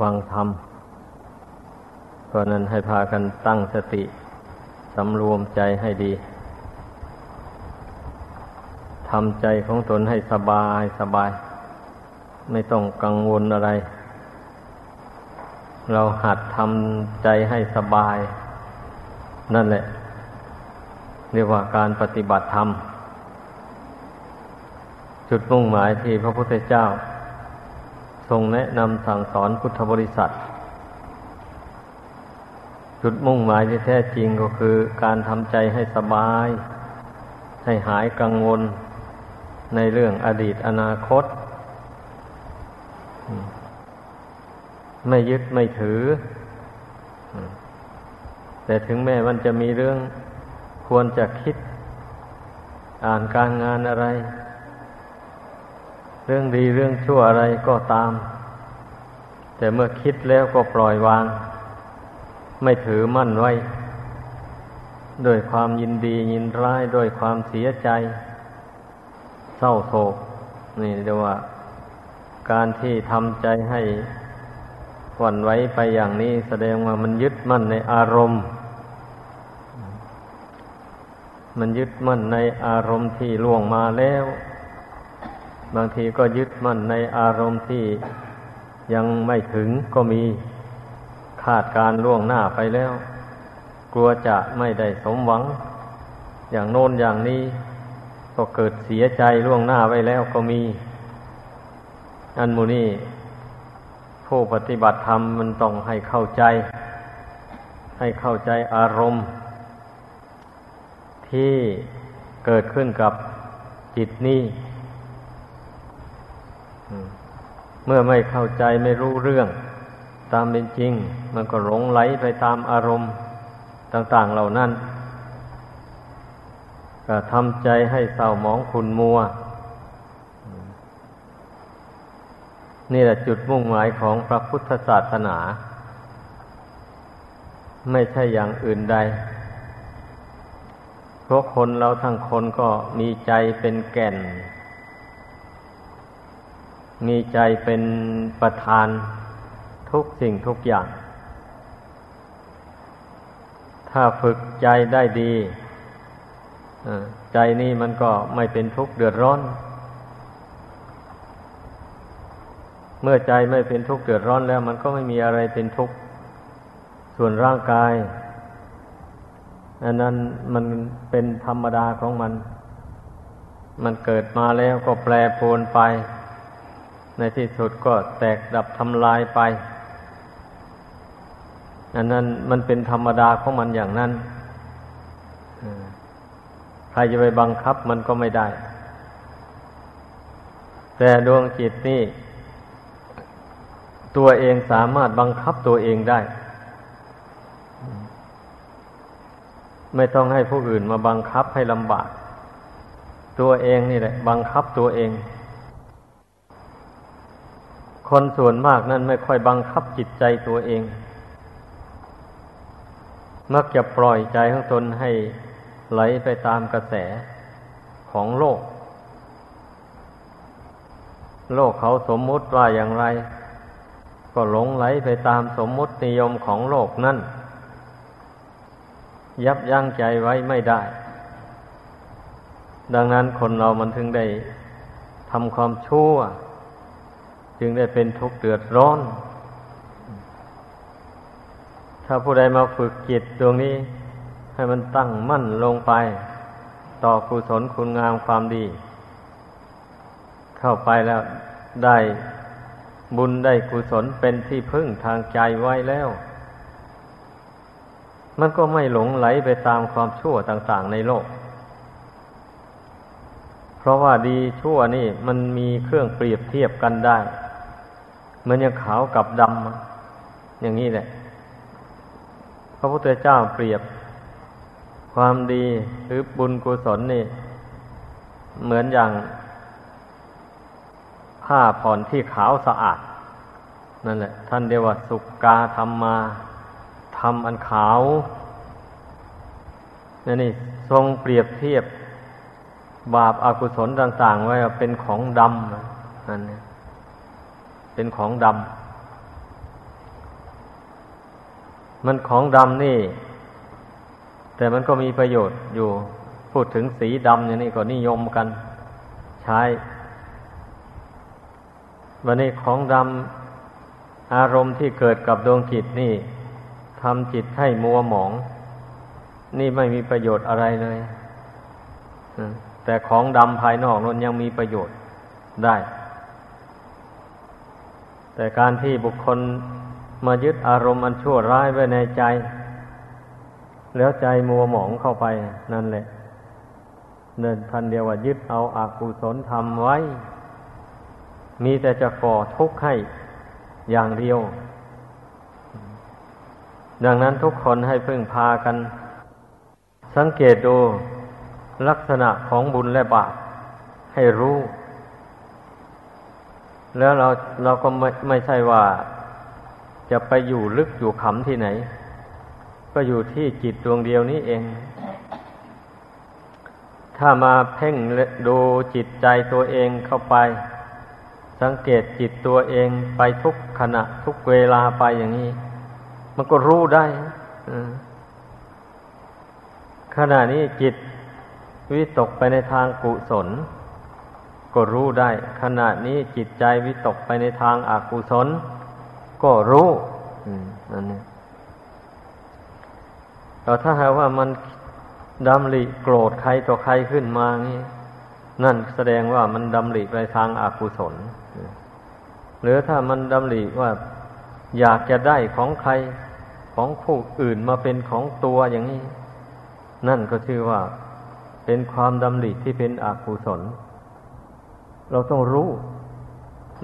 ฟังธรรมเพราะนั้นให้พากันตั้งสติสำรวมใจให้ดีทำใจของตนให้สบายสบาย ไม่ต้องกังวลอะไร เราหัดทำใจให้สบาย นั่นแหละ เรียกว่าการปฏิบัติธรรม จุดมุ่งหมายที่พระพุทธเจ้า ทรงแนะนำสั่งสอนพุทธบริษัท จุดมุ่งหมายที่แท้จริงก็คือการทำใจให้สบาย ให้หายกังวลในเรื่องอดีตอนาคต ไม่ยึดไม่ถือ แต่ถึงแม้มันจะมีเรื่องควรจะคิด อ่านการงานอะไร รื่องดีเรื่องชั่วอะไรก็ตาม แต่เมื่อคิดแล้วก็ปล่อยวาง ไม่ถือมั่นไว้ด้วยความยินดียินร้ายด้วยความเสียใจ เศร้าโศก นี่เรียกว่า การที่ทำใจให้หวั่นไหวไปอย่างนี้แสดงว่ามันยึดมั่นในอารมณ์ มันยึดมั่นในอารมณ์ที่ล่วงมาแล้ว บางทีก็ยึดมั่นในอารมณ์ที่ยังไม่ถึงก็มีคาดการล่วงหน้าไปแล้ว กลัวจะไม่ได้สมหวัง อย่างโน้นอย่างนี้ก็เกิดเสียใจล่วงหน้าไว้แล้วก็มี อันมูนี่ผู้ปฏิบัติธรรมมันต้องให้เข้าใจ ให้เข้าใจอารมณ์ ที่เกิดขึ้นกับจิตนี้ เมื่อไม่เข้าใจไม่รู้เรื่อง ตามเป็นจริง มันก็หลงไหลไปตามอารมณ์ต่าง ๆเหล่านั้นก็ทำใจให้เศร้าหมองขุนมัว นี่แหละจุดมุ่งหมายของพระพุทธศาสนา ไม่ใช่อย่างอื่นใดเพราะคนเราทั้งคนก็มีใจเป็นแก่น มีใจเป็นประธานทุกสิ่งทุกอย่าง ถ้าฝึกใจได้ดีใจนี่มันก็ไม่เป็นทุกข์เดือดร้อน เมื่อใจไม่เป็นทุกข์เดือดร้อนแล้ว มันก็ไม่มีอะไรเป็นทุกข์ ส่วนร่างกาย อันนั้นมันเป็นธรรมดาของมัน มันเกิดมาแล้วก็แปรปรวนไป ในที่สุดก็แตกดับทำลายไปอันนั้นมันเป็นธรรมดาของมันอย่างนั้นใครจะไปบังคับมันก็ไม่ได้ แต่ดวงจิตนี่ตัวเองสามารถบังคับตัวเองได้ ไม่ต้องให้ผู้อื่นมาบังคับให้ลำบาก ตัวเองนี่แหละ บังคับตัวเอง คนส่วนมากนั้นไม่ค่อยบังคับจิตใจตัวเอง มักจะปล่อยใจของตนให้ไหลไปตามกระแสของโลก โลกเขาสมมุติว่าอย่างไร ก็หลงไหลไปตามสมมุตินิยมของโลกนั่น ยับยั้งใจไว้ไม่ได้ ดังนั้นคนเรามันถึงได้ทำความชั่ว จึงได้เป็นทุกข์เดือดร้อน ถ้าผู้ใดมาฝึกจิตดวงนี้ ให้มันตั้งมั่นลงไป ต่อกุศลคุณงามความดี เข้าไปแล้วได้บุญได้กุศลเป็นที่พึ่งทางใจไว้แล้ว มันก็ไม่หลงไหลไปตามความชั่วต่างๆในโลก เพราะว่าดีชั่วนี่มันมีเครื่องเปรียบเทียบกันได้ มือนอย่างขาวกับดำอย่างนี้แหละ พระพุทธเจ้าเปรียบ ความดีหรือบุญกุศลนี่ เหมือนอย่าง ผ้าผ่อนที่ขาวสะอาด นั่นแหละ ท่านเรียกว่า สุกกาธรรมมาทำอันขาวนี่นี่ทรงเปรียบเทียบบาปอากุศลต่าง ๆ ไว้เป็นของดำนั่นเป็นของดำ มันของดำนี่ แต่มันก็มีประโยชน์อยู่ พูดถึงสีดำอย่างนี้ก็นิยมกัน ใช้วันนี้ของดำอารมณ์ที่เกิดกับดวงจิตนี่ทำจิตให้มัวหมอง นี่ไม่มีประโยชน์อะไรเลยแต่ของดำภายนอกนั้นยังมีประโยชน์ได้ แต่การที่บุคคลมายึดอารมณ์อันชั่วร้ายไว้ในใจ แล้วใจมัวหมองเข้าไปนั่นแหละเดินพันเดียวว่ายึดเอาอากุศลทำไว้ มีแต่จะก่อทุกข์ให้อย่างเดียว ดังนั้นทุกคนให้พึ่งพากัน สังเกตดูลักษณะของบุญและบาปให้รู้ แล้วเราเราก็ไม่ไม่ใช่ว่าจะไปอยู่ลึกอยู่ขำที่ไหน ก็อยู่ที่จิตดวงเดียวนี้เอง ถ้ามาเพ่งดูจิตใจตัวเองเข้าไป สังเกตจิตตัวเองไปทุกขณะทุกเวลาไปอย่างนี้ มันก็รู้ได้ขณะนี้จิตวิตกไปในทางกุศล ก็รู้ได้ ขณะนี้จิตใจวิตกไปในทางอากุศล ก็รู้นั่นนี่แต่ถ้าหากว่ามันดำริโกรธใครต่อใครขึ้นมานี่นั่นแสดงว่ามันดำริไปทางอากุศล หรือถ้ามันดำริว่าอยากจะได้ของใครของผู้อื่นมาเป็นของตัวอย่างนี้ นั่นก็ชื่อว่าเป็นความดำริที่เป็นอกุศล เราต้องรู้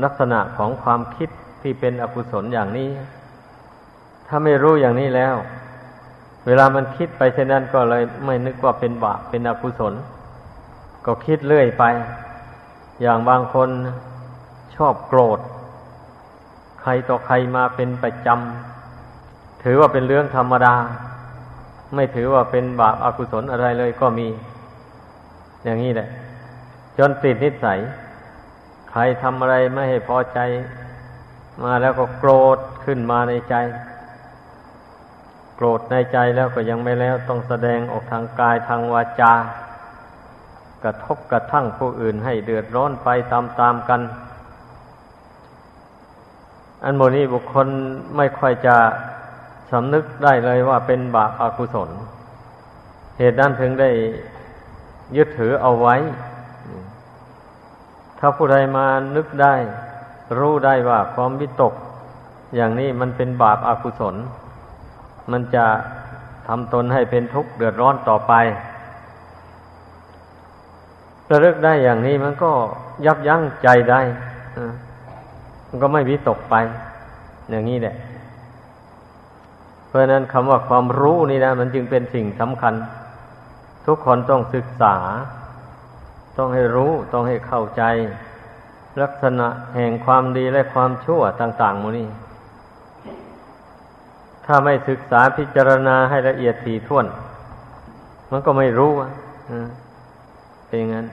ลักษณะของความคิดที่เป็นอกุศลอย่างนี้ ถ้าไม่รู้อย่างนี้แล้ว เวลามันคิดไปเช่นนั้นก็เลยไม่นึกว่าเป็นบาปเป็นอกุศล ก็คิดเรื่อยไป อย่างบางคนชอบโกรธ ใครต่อใครมาเป็นประจำถือว่าเป็นเรื่องธรรมดา ไม่ถือว่าเป็นบาปอากุศลอะไรเลยก็มี อย่างนี้แหละ จนติดนิสัย รทำอะไรไม่ให้พอใจ มาแล้วก็โกรธขึ้นมาในใจ โกรธในใจแล้วก็ยังไม่แล้วต้องแสดงออกทางกายทางวาจา กระทบกระทั่งผู้อื่นให้เดือดร้อนไปตามๆกัน อันโมนี้บุคคลไม่ค่อยจะสำนึกได้เลยว่าเป็นบาปอากุศล เหตุนั้นถึงได้ยึดถือเอาไว้ ถ้าผู้ใดมานึกได้ รู้ได้ว่าความวิตก อย่างนี้มันเป็นบาปอากุศล มันจะทำตนให้เป็นทุกข์เดือดร้อนต่อไประลึกได้อย่างนี้มันก็ยับยั้งใจได้มันก็ไม่วิตกไป อย่างนี้แหละ เพราะนั้นคำว่าความรู้นี่นะ มันจึงเป็นสิ่งสำคัญ ทุกคนต้องศึกษา ต้องให้รู้ต้องให้เข้าใจ ลักษณะแห่งความดีและความชั่วต่างๆมูนี่ถ้าไม่ศึกษาพิจารณาให้ละเอียดถี่ถ้วน มันก็ไม่รู้อะเป็นอย่างนั้น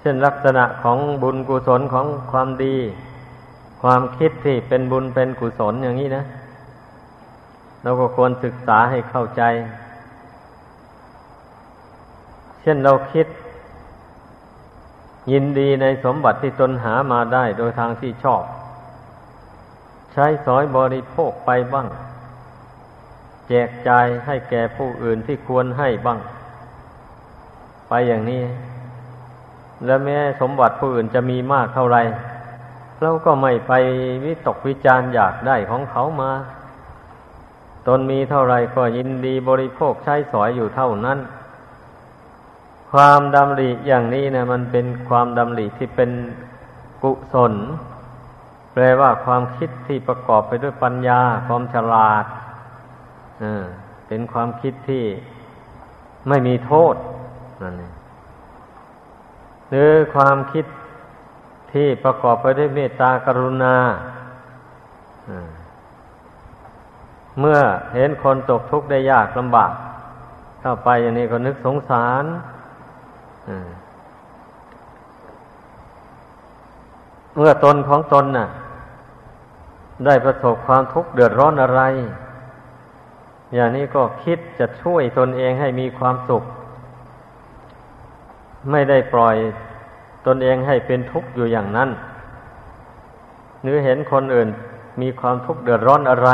เช่นลักษณะของบุญกุศลของความดี ความคิดที่เป็นบุญเป็นกุศลอย่างนี้นะ เราก็ควรศึกษาให้เข้าใจ เช่นเราคิด ยินดีในสมบัติที่ตนหามาได้โดยทางที่ชอบ ใช้สอยบริโภคไปบ้าง แจกจ่ายให้แก่ผู้อื่นที่ควรให้บ้าง ไปอย่างนี้ แล้วแม้สมบัติผู้อื่นจะมีมากเท่าไรเราก็ไม่ไปวิตกวิจารอยากได้ของเขามา ตนมีเท่าไรก็ยินดีบริโภคใช้สอยอยู่เท่านั้น ความดำริอย่างนี้นะมันเป็นความดำริที่เป็นกุศล แปลว่าความคิดที่ประกอบไปด้วยปัญญา ความฉลาดเป็นความคิดที่ไม่มีโทษนั่นเองหรือความคิดที่ประกอบไปด้วยเมตตากรุณาเมื่อเห็นคนตกทุกข์ได้ยากลำบาก เข้าไปอย่างนี้ก็นึกสงสาร เมื่อตนของตนน่ะ ได้ประสบความทุกข์เดือดร้อนอะไร อย่างนี้ก็คิดจะช่วยตนเองให้มีความสุข ไม่ได้ปล่อยตนเองให้เป็นทุกข์อยู่อย่างนั้นหรือเห็นคนอื่นมีความทุกข์เดือดร้อนอะไร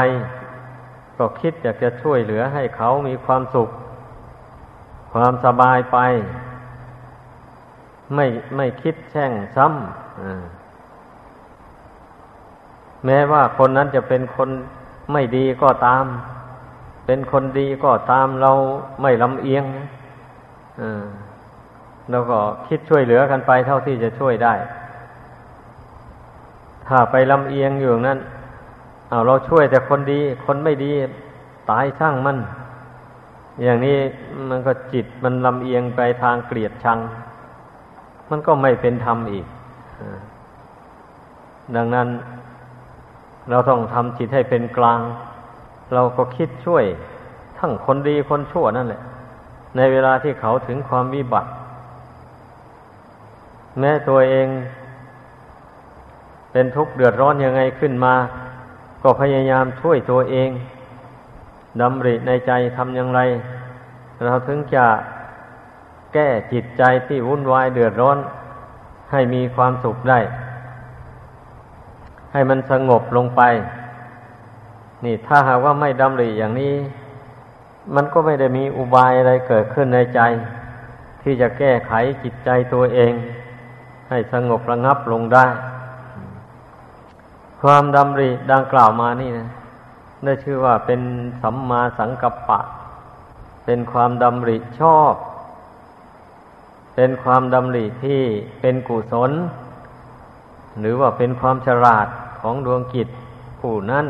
ก็คิดอยากจะช่วยเหลือให้เขามีความสุข ความสบายไป ไม่ไม่คิดแช่งซ้ำแม้ว่าคนนั้นจะเป็นคนไม่ดีก็ตาม เป็นคนดีก็ตามเราไม่ลำเอียงเราก็คิดช่วยเหลือกันไปเท่าที่จะช่วยได้ ถ้าไปลำเอียงอยู่นั้นเอาเราช่วยแต่คนดี คนไม่ดีตายช่างมัน อย่างนี้มันก็จิตมันลำเอียงไปทางเกลียดชัง มันก็ไม่เป็นธรรมอีก ดังนั้นเราต้องทำจิตให้เป็นกลาง เราก็คิดช่วยทั้งคนดีคนชั่วนั่นแหละ ในเวลาที่เขาถึงความวิบัติ แม้ตัวเองเป็นทุกข์เดือดร้อนยังไงขึ้นมา ก็พยายามช่วยตัวเองดำริในใจทำอย่างไร เราถึงจะ แก้จิตใจที่วุ่นวายเดือดร้อน ให้มีความสุขได้ ให้มันสงบลงไป นี่ถ้าหากว่าไม่ดำริอย่างนี้ มันก็ไม่ได้มีอุบายอะไรเกิดขึ้นในใจ ที่จะแก้ไขจิตใจตัวเอง ให้สงบระงับลงได้ ความดำริดังกล่าวมานี่นะได้ชื่อว่าเป็นสัมมาสังกัปปะ เป็นความดำริชอบ เป็นความดำริที่เป็นกุศล หรือว่าเป็นความฉลาดของดวงกิจผู้นั้น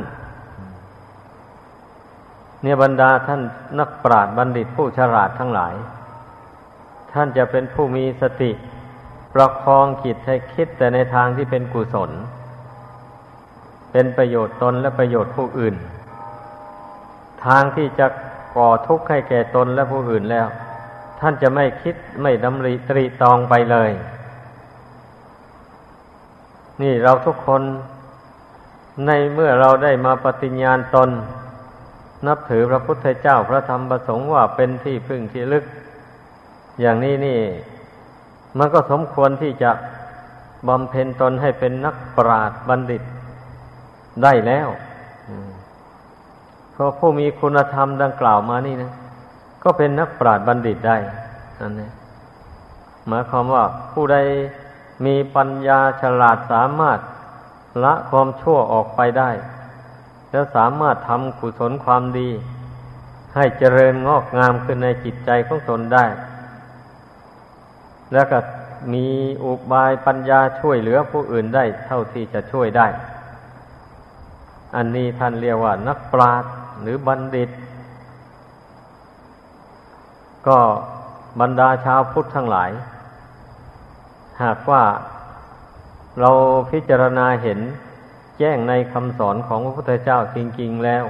เนี่ยบรรดาท่านนักปราชญ์บัณฑิตผู้ฉลาดทั้งหลาย ท่านจะเป็นผู้มีสติประคองจิตให้คิดแต่ในทางที่เป็นกุศล เป็นประโยชน์ตนและประโยชน์ผู้อื่น ทางที่จะก่อทุกข์ให้แก่ตนและผู้อื่นแล้ว ท่านจะไม่คิดไม่ดำริตรีตองไปเลย นี่เราทุกคนในเมื่อเราได้มาปฏิญญาณตน นับถือพระพุทธเจ้าพระธรรมประสงค์ว่าเป็นที่พึ่งที่ลึก อย่างนี้นี่ มันก็สมควรที่จะบำเพ็ญตนให้เป็นนักปราชญ์บัณฑิตได้แล้วเพราะผู้มีคุณธรรมดังกล่าวมานี่นะ ก็เป็นนักปราชญ์บัณฑิตได้นั่นเองหมายความว่าผู้ใดมีปัญญาฉลาดสามารถละความชั่วออกไปได้ แล้วสามารถทำกุศลความดี ให้เจริญงอกงามขึ้นในจิตใจของตนได้ แล้วก็มีอุบายปัญญาช่วยเหลือผู้อื่นได้ เท่าที่จะช่วยได้ อันนี้ท่านเรียกว่านักปราชญ์หรือบัณฑิต ก็บรรดาชาวพุทธทั้งหลาย หากว่าเราพิจารณาเห็นแจ้งในคำสอนของพระพุทธเจ้าจริง ๆ แล้ว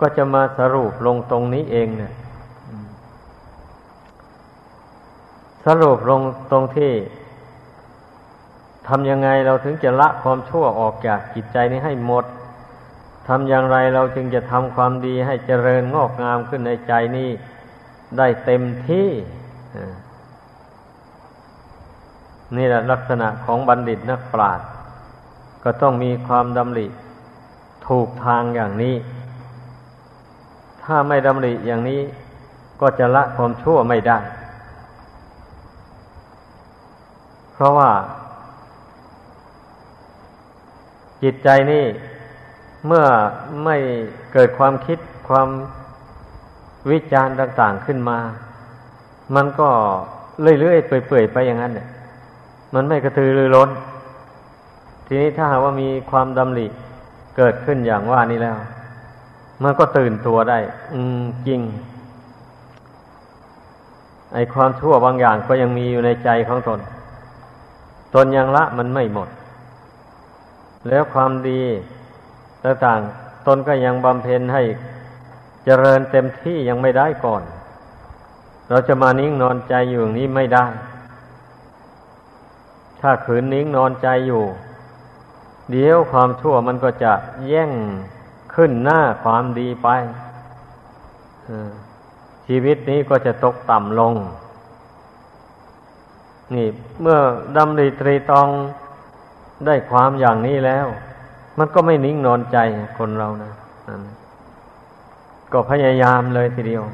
ก็จะมาสรุปลงตรงนี้เองเนี่ยสรุปลงตรงที่ทำยังไงเราถึงจะละความชั่วออกจากจิตใจนี้ให้หมด ทำอย่างไรเราจึงจะทำความดีให้เจริญงอกงามขึ้นในใจนี้ได้เต็มที่ นี่แหละลักษณะของบัณฑิตนักปราชญ์ก็ต้องมีความดำริถูกทางอย่างนี้ ถ้าไม่ดำริอย่างนี้ก็จะละความชั่วไม่ได้ เพราะว่า จิตใจนี่ เมื่อไม่เกิดความคิดความวิจารณ์ต่าง ๆขึ้นมา มันก็เรื่อยๆเปื่อยๆไปอย่างนั้นเนี่ยมันไม่กระตือรือร้น ทีนี้ถ้าหากว่ามีความดำริเกิดขึ้นอย่างว่านี้แล้ว มันก็ตื่นตัวได้ อืมจริง ไอความชั่วบางอย่างก็ยังมีอยู่ในใจของตน ตนยังละมันไม่หมด แล้วความดี ต่างๆตนก็ยังบำเพ็ญให้เจริญเต็มที่ยังไม่ได้ก่อน เราจะมานิ่งนอนใจอยู่อย่างนี้ไม่ได้ ถ้าขืนนิ่งนอนใจอยู่ เดี๋ยวความชั่วมันก็จะแย่งขึ้นหน้าความดีไปชีวิตนี้ก็จะตกต่ำลง นี่ เมื่อดำริตรีตองได้ความอย่างนี้แล้ว มันก็ไม่นิ่งนอนใจคนเรานะก็พยายามเลยทีเดียว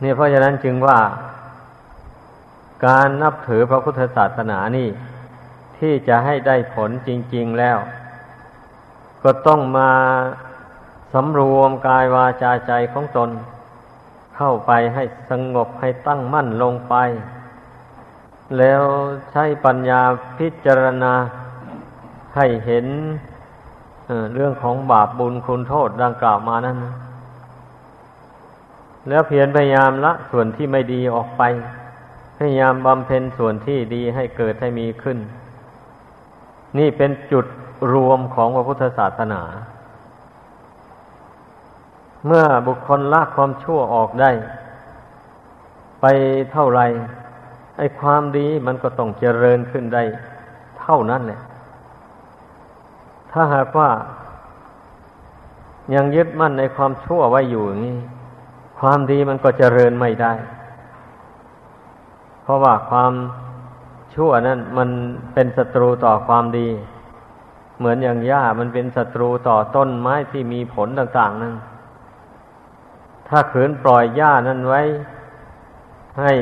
เนี่ยเพราะฉะนั้นจึงว่า การนับถือพระพุทธศาสนานี่ ที่จะให้ได้ผลจริง ๆแล้ว ก็ต้องมาสำรวมกายวาจาใจของตน เข้าไปให้สงบให้ตั้งมั่นลงไป แล้วใช้ปัญญาพิจารณาให้เห็นเรื่องของบาปบุญคุณโทษดังกล่าวมานั้นแล้วเพียรพยายามละส่วนที่ไม่ดีออกไป พยายามบำเพ็ญส่วนที่ดีให้เกิดให้มีขึ้น นี่เป็นจุดรวมของพระพุทธศาสนา เมื่อบุคคลละความชั่วออกได้ ไปเท่าไร ไอ้ความดีมันก็ต้องเจริญขึ้นได้เท่านั้นแหละ ถ้าหากว่า ยังยึดมั่นในความชั่วไว้อยู่อย่างนี้ ความดีมันก็เจริญไม่ได้ เพราะว่าความชั่วนั้นมันเป็นศัตรูต่อความดี เหมือนอย่างหญ้ามันเป็นศัตรูต่อต้นไม้ที่มีผลต่าง ๆนั้นถ้าขืนปล่อยหญ้านั้นไว้ ให้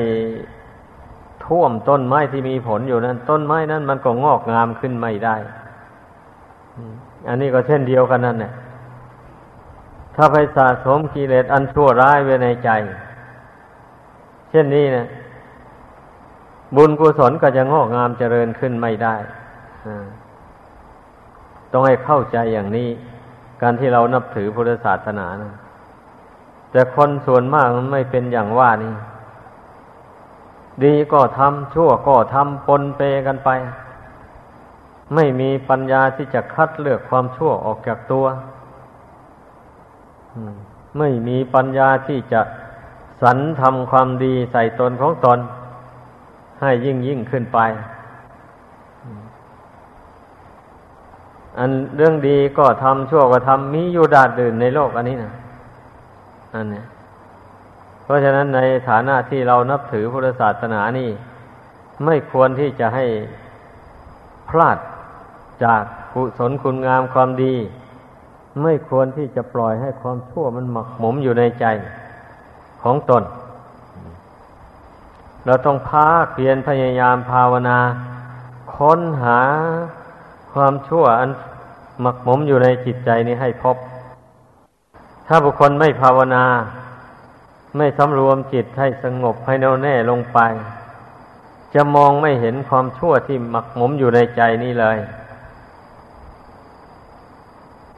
ท่วมต้นไม้ที่มีผลอยู่นั้น ต้นไม้นั้นมันก็งอกงามขึ้นไม่ได้ อันนี้ก็เช่นเดียวกันนั่นแหละถ้าไปสะสมกิเลสอันชั่วร้ายไว้ในใจ เช่นนี้นะบุญกุศลก็จะงอกงามเจริญขึ้นไม่ได้ต้องให้เข้าใจอย่างนี้ การที่เรานับถือพุทธศาสนานะแต่คนส่วนมากมันไม่เป็นอย่างว่านี่ ดีก็ทำชั่วก็ทำปนเปกันไป ไม่มีปัญญาที่จะคัดเลือกความชั่วออกจากตัวไม่มีปัญญาที่จะสรรทำความดีใส่ตนของตน ให้ยิ่งยิ่งขึ้นไป อันเรื่องดีก็ทำชั่วก็ทำมีอยู่ดาดดื่นในโลกอันนี้นะอันเนี้ย เพราะฉะนั้นในฐานะที่เรานับถือพุทธศาสนานี่ ไม่ควรที่จะให้พลาดจากกุศลคุณงามความดี ไม่ควรที่จะปล่อยให้ความชั่วมันหมักหมมอยู่ในใจของตน เราต้องพาเพียรพยายามภาวนา ค้นหาความชั่วอันหมักหมมอยู่ในจิตใจนี้ให้พบ ถ้าบุคคลไม่ภาวนา ไม่สำรวมจิตให้สงบให้แน่วแน่ลงไป จะมองไม่เห็นความชั่วที่หมักหมมอยู่ในใจนี้เลย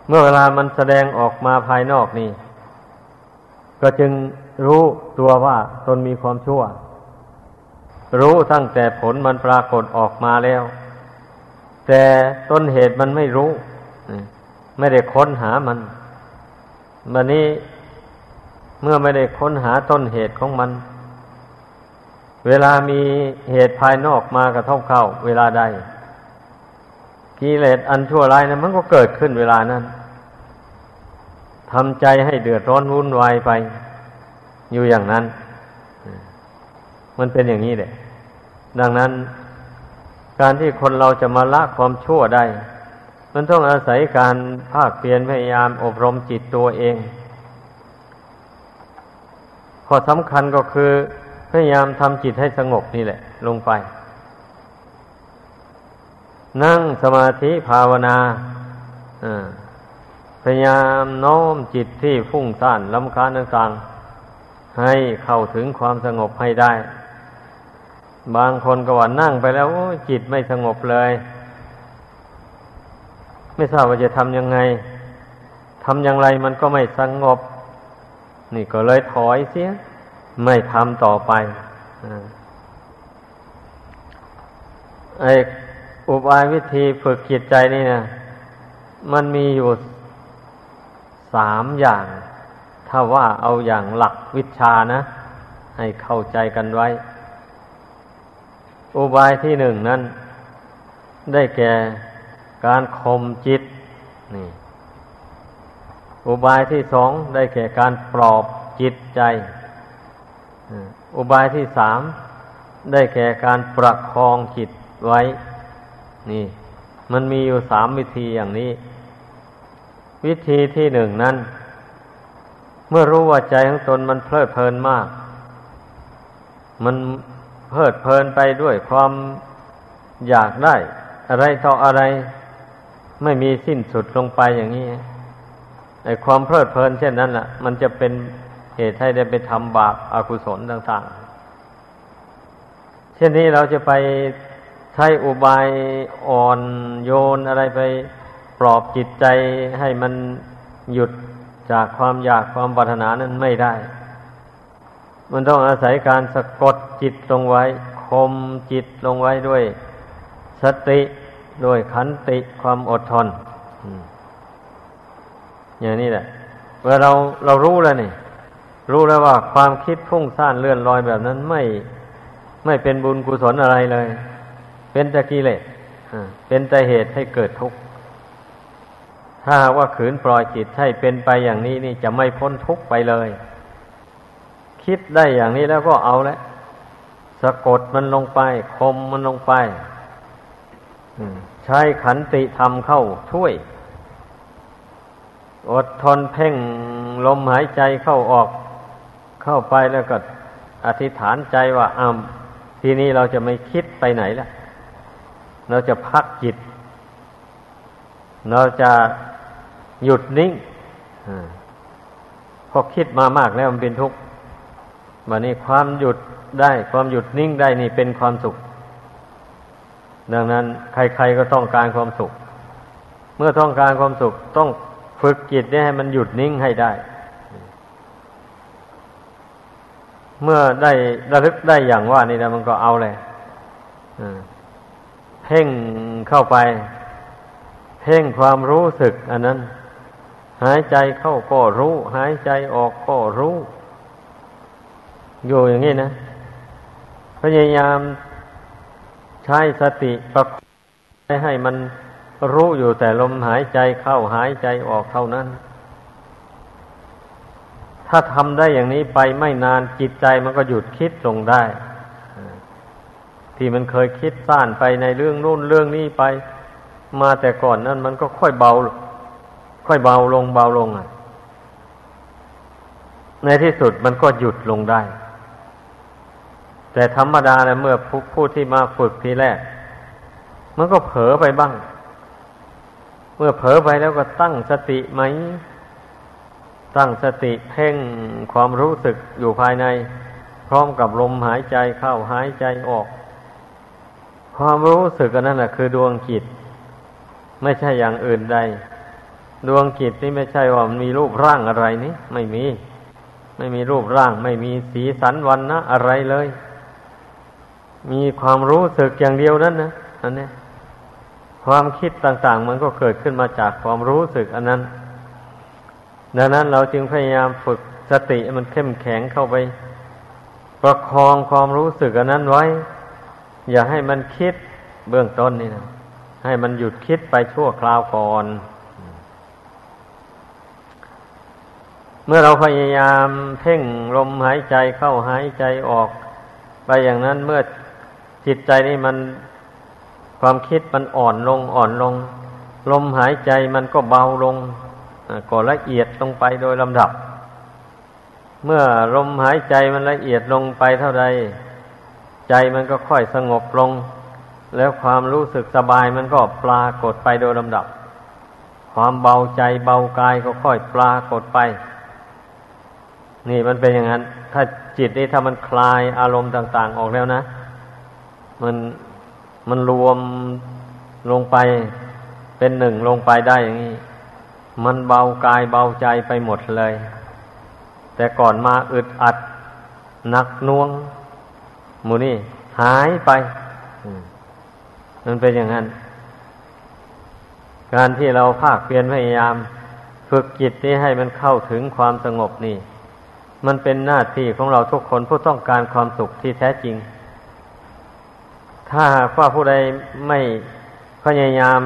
เมื่อเวลามันแสดงออกมาภายนอกนี่ ก็จึงรู้ตัวว่าตนมีความชั่ว รู้ตั้งแต่ผลมันปรากฏออกมาแล้ว แต่ต้นเหตุมันไม่รู้ ไม่ได้ค้นหามันมันนี้ เมื่อไม่ได้ค้นหาต้นเหตุของมัน เวลามีเหตุภายนอกมากระทบเข้า เวลาใดกิเลสอันชั่วร้ายนะมันก็เกิดขึ้นเวลานั้นทำใจให้เดือดร้อนวุ่นวายไป อยู่อย่างนั้น มันเป็นอย่างนี้แหละ ดังนั้น การที่คนเราจะมาละความชั่วได้ มันต้องอาศัยการภาคเพียรพยายามอบรมจิตตัวเอง ข้อสำคัญก็คือ พยายามทำจิตให้สงบนี่แหละ ลงไป นั่งสมาธิภาวนาอ่าพยายามโน้มจิตที่ฟุ้งซ่านลำคาญต่างๆให้เข้าถึงความสงบให้ได้ บางคนก็ว่านั่งไปแล้วจิตไม่สงบเลย ไม่ทราบว่าจะทำยังไงทำอย่างไรมันก็ไม่สงบ นี่ก็เลยถอยเสีย ไม่ทำต่อไปไอ้อุบายวิธีฝึกจิตใจนี่นะมันมีอยู่สามอย่าง ถ้าว่าเอาอย่างหลักวิชานะ ให้เข้าใจกันไว้ อุบายที่หนึ่งนั้น ได้แก่การข่มจิต นี่ อุบายที่สองได้แก่การปลอบจิตใจ อุบายที่สามได้แก่การประคองจิตไว้ นี่ มันมีอยู่สามวิธีอย่างนี้ วิธีที่หนึ่งนั้น เมื่อรู้ว่าใจของตนมันเพลิดเพลินมาก มันเพลิดเพลินไปด้วยความอยากได้ อะไรต่ออะไร ไม่มีสิ้นสุดลงไปอย่างนี้ ไอ้ความเพลิดเพลินเช่นนั้นแหละมันจะเป็นเหตุให้ได้ไปทำบาปอากุศลต่าง ๆ เช่นนี้เราจะไปใช้อุบายอ่อนโยนอะไรไปปลอบจิตใจให้มันหยุดจากความอยากความปรารถนานั้นไม่ได้ มันต้องอาศัยการสะกดจิตลงไว้คมจิตลงไว้ด้วยสติด้วยขันติความอดทน อย่างนี้แหละเมื่อเราเรารู้แล้วนี่ รู้แล้วว่าความคิดพุ่งซ่านเลื่อนลอยแบบนั้นไม่ไม่เป็นบุญกุศลอะไรเลย เป็นแต่กิเลสเป็นแต่เหตุให้เกิดทุกข์ถ้าว่าขืนปล่อยจิตให้เป็นไปอย่างนี้นี่จะไม่พ้นทุกข์ไปเลย คิดได้อย่างนี้แล้วก็เอาแล้วสะกดมันลงไปคมมันลงไปใช้ขันติธรรมเข้าช่วย อดทนเพ่งลมหายใจเข้าออกเข้าไปแล้วก็อธิษฐานใจว่าอ้าทีนี้เราจะไม่คิดไปไหนละเราจะพักจิต เราจะหยุดนิ่งพอคิดมามากแล้วมันเป็นทุกข์วันนี้ความหยุดได้ความหยุดนิ่งได้นี่เป็นความสุข ดังนั้น ใครๆก็ต้องการความสุข เมื่อต้องการความสุขต้อง ฝึกจิตนี่ให้มันหยุดนิ่งให้ได้ เมื่อได้ระลึกได้อย่างว่านี่แล้วมันก็เอาเลยเพ่งเข้าไป เพ่งความรู้สึก อันนั้น หายใจเข้าก็รู้ หายใจออกก็รู้ อยู่อย่างนี้นะ พยายามใช้สติประกอบให้มัน รู้อยู่แต่ลมหายใจเข้าหายใจออกเท่านั้น ถ้าทำได้อย่างนี้ไปไม่นานจิตใจมันก็หยุดคิดลงได้ ที่มันเคยคิดซ่านไปในเรื่องนู่นเรื่องนี้ไป มาแต่ก่อนนั้นมันก็ค่อยเบา ค่อยเบาลงเบาลงอะในที่สุดมันก็หยุดลงได้ แต่ธรรมดาเนะเมื่อผู้ที่มาฝึกทีแรก มันก็เผลอไปบ้าง เมื่อเผลอไปแล้วก็ตั้งสติไหม ตั้งสติเพ่งความรู้สึกอยู่ภายใน พร้อมกับลมหายใจเข้าหายใจออก ความรู้สึกนั่นแหละคือดวงจิต ไม่ใช่อย่างอื่นใด ดวงจิตนี่ไม่ใช่ว่ามันมีรูปร่างอะไรนี่ไม่มี ไม่มีรูปร่าง ไม่มีสีสันวันนะอะไรเลย มีความรู้สึกอย่างเดียวนั่นนะอันนี้ ความคิดต่างๆ มันก็เกิดขึ้นมาจากความรู้สึกอันนั้น ดังนั้นเราจึงพยายามฝึกสติมันเข้มแข็งเข้าไป ประคองความรู้สึกอันนั้นไว้ อย่าให้มันคิดเบื้องต้นนี่นะให้มันหยุดคิดไปชั่วคราวก่อน เมื่อเราพยายามเพ่งลมหายใจเข้าหายใจออก ไปอย่างนั้นเมื่อจิตใจนี่มัน ความคิดมันอ่อนลงอ่อนลง ลมหายใจมันก็เบาลงก็ละเอียดลงไปโดยลำดับ เมื่อลมหายใจมันละเอียดลงไปเท่าใด ใจมันก็ค่อยสงบลง แล้วความรู้สึกสบายมันก็ปรากฏไปโดยลำดับ ความเบาใจเบากายก็ค่อยปรากฏไป นี่มันเป็นอย่างนั้น ถ้าจิตนี้ถ้ามันคลายอารมณ์ต่าง ๆ ออกแล้วนะ มัน มันรวมลงไปเป็นหนึ่งลงไปได้อย่างนี้ มันเบากายเบาใจไปหมดเลย แต่ก่อนมาอึดอัดหนักน่วงมูนี่หายไป มันเป็นอย่างนั้น การที่เราภาคเพียรพยายาม ฝึกจิตนี้ให้มันเข้าถึงความสงบนี่ มันเป็นหน้าที่ของเราทุกคนผู้ต้องการความสุขที่แท้จริง ถ้าหากว่าผู้ใดไม่พพยายาม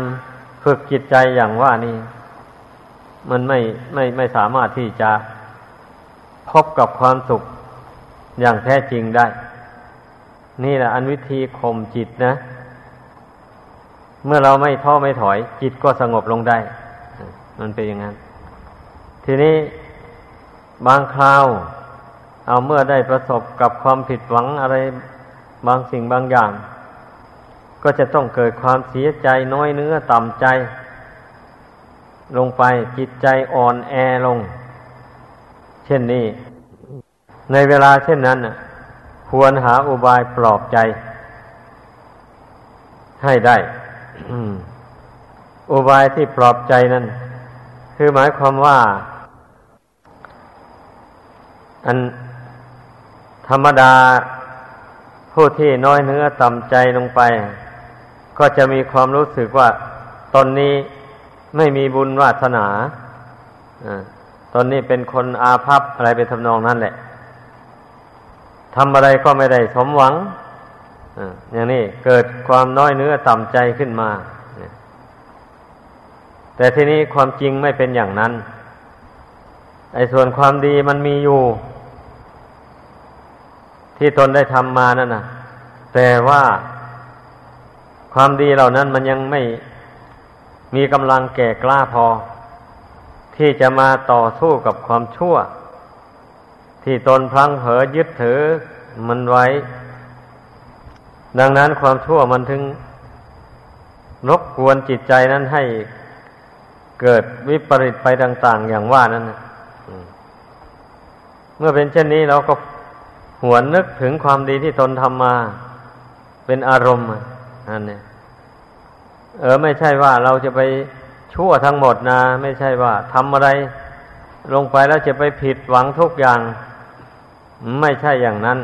ฝึกจิตใจอย่างว่านี่มันไม่ไม่ไม่สามารถที่จะพบกับความสุขอย่างแท้จริงได้ นี่แหละอันวิธีข่มจิตนะ เมื่อเราไม่ท้อไม่ถอย จิตก็สงบลงได้ มันเป็นอย่างนั้น ทีนี้บางคราว เอาเมื่อได้ประสบกับความผิดหวังอะไรบางสิ่งบางอย่าง ก็จะต้องเกิดความเสียใจน้อยเนื้อต่ำใจ ลงไปจิตใจอ่อนแอลง เช่นนี้ ในเวลาเช่นนั้นควรหาอุบายปลอบใจ ให้ได้อุบายที่ปลอบใจนั้น คือหมายความว่า อันธรรมดาผู้ที่น้อยเนื้อต่ำใจลงไป ก็จะมีความรู้สึกว่าตนนี้ไม่มีบุญวาสนาตนนี้เป็นคนอาภัพอะไรเป็นทำนองนั้นแหละทำอะไรก็ไม่ได้สมหวังอย่างนี้เกิดความน้อยเนื้อต่ำใจขึ้นมา แต่ทีนี้ความจริงไม่เป็นอย่างนั้น ไอ้ส่วนความดีมันมีอยู่ ที่ตนได้ทำมานั่นนะแต่ว่า ความดีเหล่านั้นมันยังไม่มีกำลังแก่กล้าพอ ที่จะมาต่อสู้กับความชั่ว ที่ตนพลังเผลอยึดถือมันไว้ ดังนั้นความชั่วมันถึงรบกวนจิตใจนั้นให้เกิดวิปริตไปต่าง ๆ อย่างว่านั้นเมื่อเป็นเช่นนี้เราก็หวนนึกถึงความดีที่ตนทำมา เป็นอารมณ์ นั่นเนี่ยเออไม่ใช่ว่าเราจะไปชั่วทั้งหมดนะ ไม่ใช่ว่าทำอะไร ลงไปแล้วจะไปผิดหวังทุกอย่าง ไม่ใช่อย่างนั้น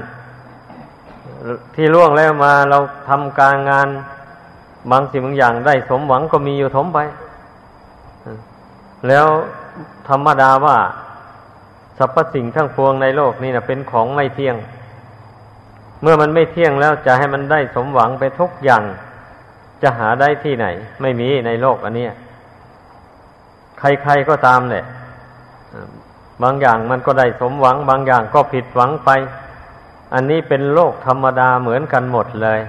ที่ล่วงแล้วมาเราทำการงานบางสิ่งบางอย่างได้สมหวังก็มีอยู่ทมไป แล้วธรรมดาว่าสรรพสิ่งทั้งปวงในโลกนี่นะเป็นของไม่เที่ยง เมื่อมันไม่เที่ยงแล้วจะให้มันได้สมหวังไปทุกอย่าง จะหาได้ที่ไหน ไม่มีในโลกอันนี้ใครๆก็ตามเนี่ยบางอย่างมันก็ได้สมหวัง บางอย่างก็ผิดหวังไป อันนี้เป็นโลกธรรมดาเหมือนกันหมดเลย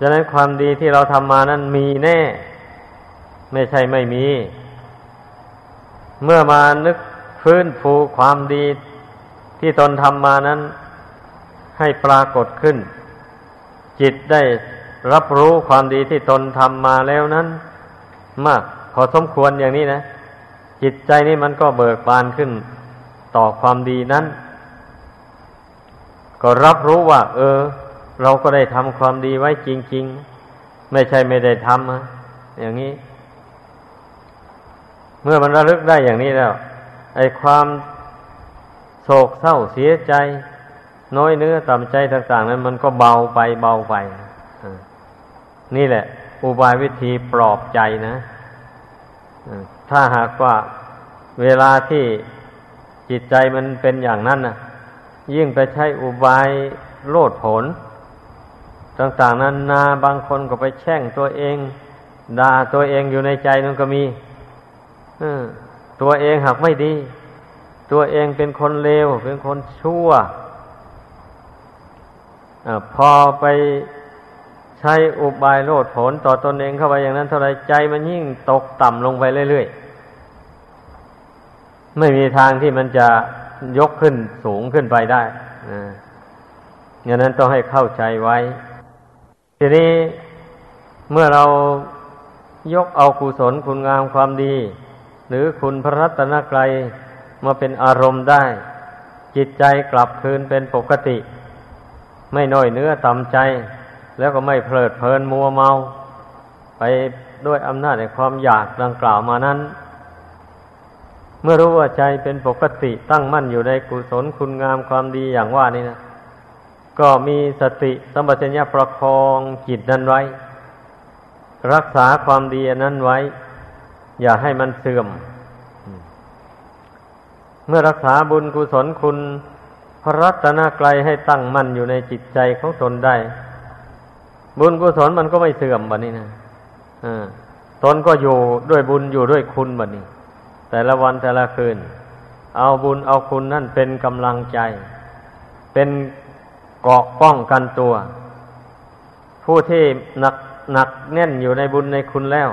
ฉะนั้นความดีที่เราทำมานั้นมีแน่ ไม่ใช่ไม่มี เมื่อมานึกฟื้นฟูความดีที่ตนทำมานั้น ให้ปรากฏขึ้น จิตได้รับรู้ความดีที่ตนทำมาแล้วนั้น มากพอสมควรอย่างนี้นะ จิตใจนี้มันก็เบิกบานขึ้นต่อความดีนั้น ก็รับรู้ว่า เออ เราก็ได้ทำความดีไว้จริง ๆ ไม่ใช่ไม่ได้ทำอย่างนี้ เมื่อมันระลึกได้อย่างนี้แล้วไอ้ความโศกเศร้าเสียใจ น้อยเนื้อต่ำใจต่าง ๆ นั้นมันก็เบาไปเบาไปนี่แหละ อุบายวิธีปลอบใจนะถ้าหากว่าเวลาที่จิตใจมันเป็นอย่างนั้นนะยิ่งไปใช้อุบายโลดผล ต่าง ๆนั้นนาบางคนก็ไปแช่งตัวเองด่าตัวเองอยู่ในใจนั่นก็มีตัวเองหากไม่ดี ตัวเองเป็นคนเลว เป็นคนชั่ว อพอไปใช้อุบายโลดผลต่อตอนเองเข้าไปอย่างนั้น เท่าไรใจมันยิ่งตกต่ำลงไปเรื่อยๆ ไม่มีทางที่มันจะยกขึ้นสูงขึ้นไปได้อย่างนั้นต้องให้เข้าใจไว้ ทีนี้เมื่อเรายกเอากุศลคุณงามความดี หรือคุณพระรัตนกรัยมาเป็นอารมณ์ได้ จิตใจกลับคืนเป็นปกติ ไม่น้อยเนื้อต่ำใจ แล้วก็ไม่เพลิดเพลินมัวเมา ไปด้วยอำนาจในความอยากดังกล่าวมานั้น เมื่อรู้ว่าใจเป็นปกติตั้งมั่นอยู่ในกุศลคุณงามความดีอย่างว่านี่นะก็มีสติสัมปชัญญะประคองจิตนั้นไว้ รักษาความดีนั้นไว้ อย่าให้มันเสื่อม เมื่อรักษาบุญกุศลคุณ ระรัตนกรัยให้ตั้งมั่นอยู่ในจิตใจของตนได้ บุญกุศลมันก็ไม่เสื่อมบัดนี้นะตนก็อยู่ด้วยบุญอยู่ด้วยคุณบัดนี้ แต่ละวันแต่ละคืน เอาบุญเอาคุณนั่นเป็นกำลังใจ เป็นเกาะป้องกันตัว ผู้ที่หนักหนักแน่นอยู่ในบุญในคุณแล้ว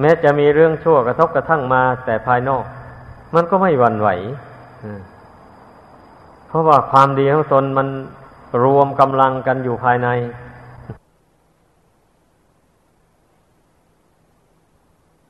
แม้จะมีเรื่องชั่วกระทบกระทั่งมาแต่ภายนอก มันก็ไม่หวั่นไหว เพราะว่าความดีของตนมันรวมกำลังกันอยู่ภายใน